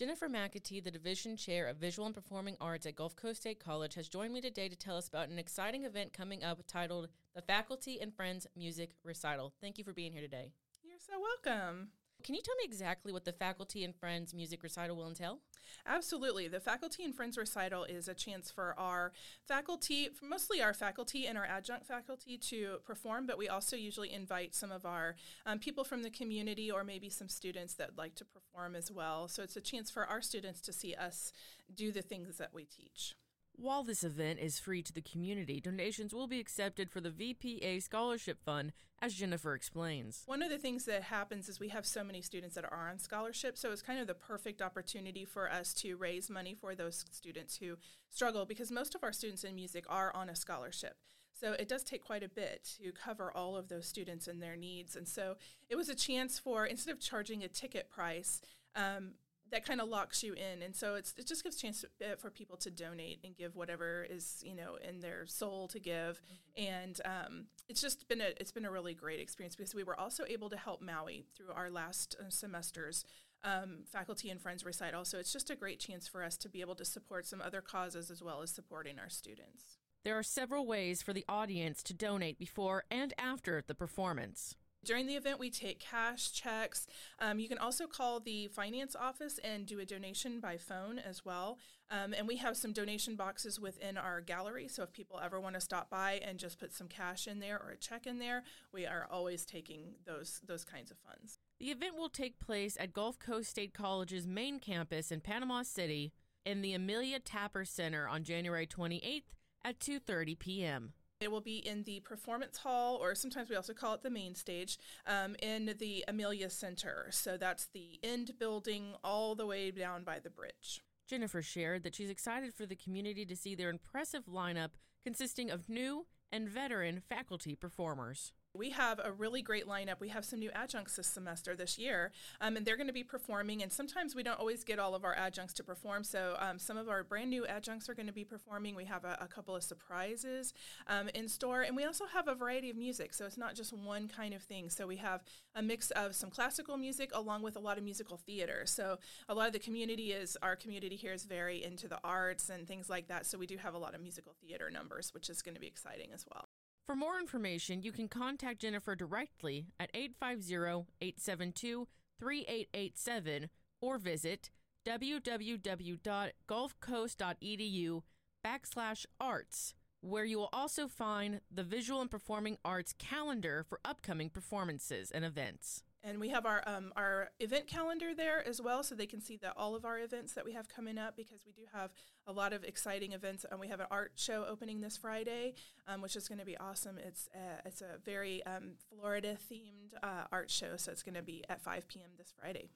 Jennifer McAtee, the Division Chair of Visual and Performing Arts at Gulf Coast State College, has joined me today to tell us about an exciting event coming up titled the Faculty and Friends Music Recital. Thank you for being here today. You're so welcome. Can you tell me exactly what the Faculty and Friends Music Recital will entail? Absolutely. The Faculty and Friends Recital is a chance for our faculty, mostly our faculty and our adjunct faculty, to perform, but we also usually invite some of our um, people from the community or maybe some students that like to perform as well. So it's a chance for our students to see us do the things that we teach. While this event is free to the community, donations will be accepted for the VPA Scholarship Fund, as Jennifer explains. One of the things that happens is we have so many students that are on scholarship, so it's kind of the perfect opportunity for us to raise money for those students who struggle because most of our students in music are on a scholarship. So it does take quite a bit to cover all of those students and their needs. And so it was a chance for, instead of charging a ticket price, um, that kind of locks you in and so it's it just gives chance uh, for people to donate and give whatever is you know in their soul to give. Mm-hmm. and um, it's just been a it's been a really great experience because we were also able to help maui through our last uh, semesters. Um, faculty and friends recital so it's just a great chance for us to be able to support some other causes as well as supporting our students. There are several ways for the audience to donate before and after the performance during the event, we take cash, checks. Um, you can also call the finance office and do a donation by phone as well. Um, and we have some donation boxes within our gallery. So if people ever want to stop by and just put some cash in there or a check in there, we are always taking those those kinds of funds. The event will take place at Gulf Coast State College's main campus in Panama City in the Amelia Tapper Center on January 28th at 2:30 p.m. It will be in the performance hall, or sometimes we also call it the main stage, um, in the Amelia Center. So that's the end building all the way down by the bridge. Jennifer shared that she's excited for the community to see their impressive lineup consisting of new and veteran faculty performers. We have a really great lineup. We have some new adjuncts this semester, this year, um, and they're going to be performing. And sometimes we don't always get all of our adjuncts to perform. So um, some of our brand new adjuncts are going to be performing. We have a, a couple of surprises um, in store, and we also have a variety of music. So it's not just one kind of thing. So we have a mix of some classical music along with a lot of musical theater. So a lot of the community is our community here is very into the arts and things like that. So we do have a lot of musical theater numbers, which is going to be exciting as well. For more information, you can contact Jennifer directly at 850-872-3887 or visit www.gulfcoast.edu backslash arts, where you will also find the Visual and Performing Arts calendar for upcoming performances and events. And we have our um, our event calendar there as well, so they can see that all of our events that we have coming up because we do have a lot of exciting events. And we have an art show opening this Friday, um, which is going to be awesome. It's a, it's a very um, Florida themed uh, art show, so it's going to be at 5 p.m. this Friday.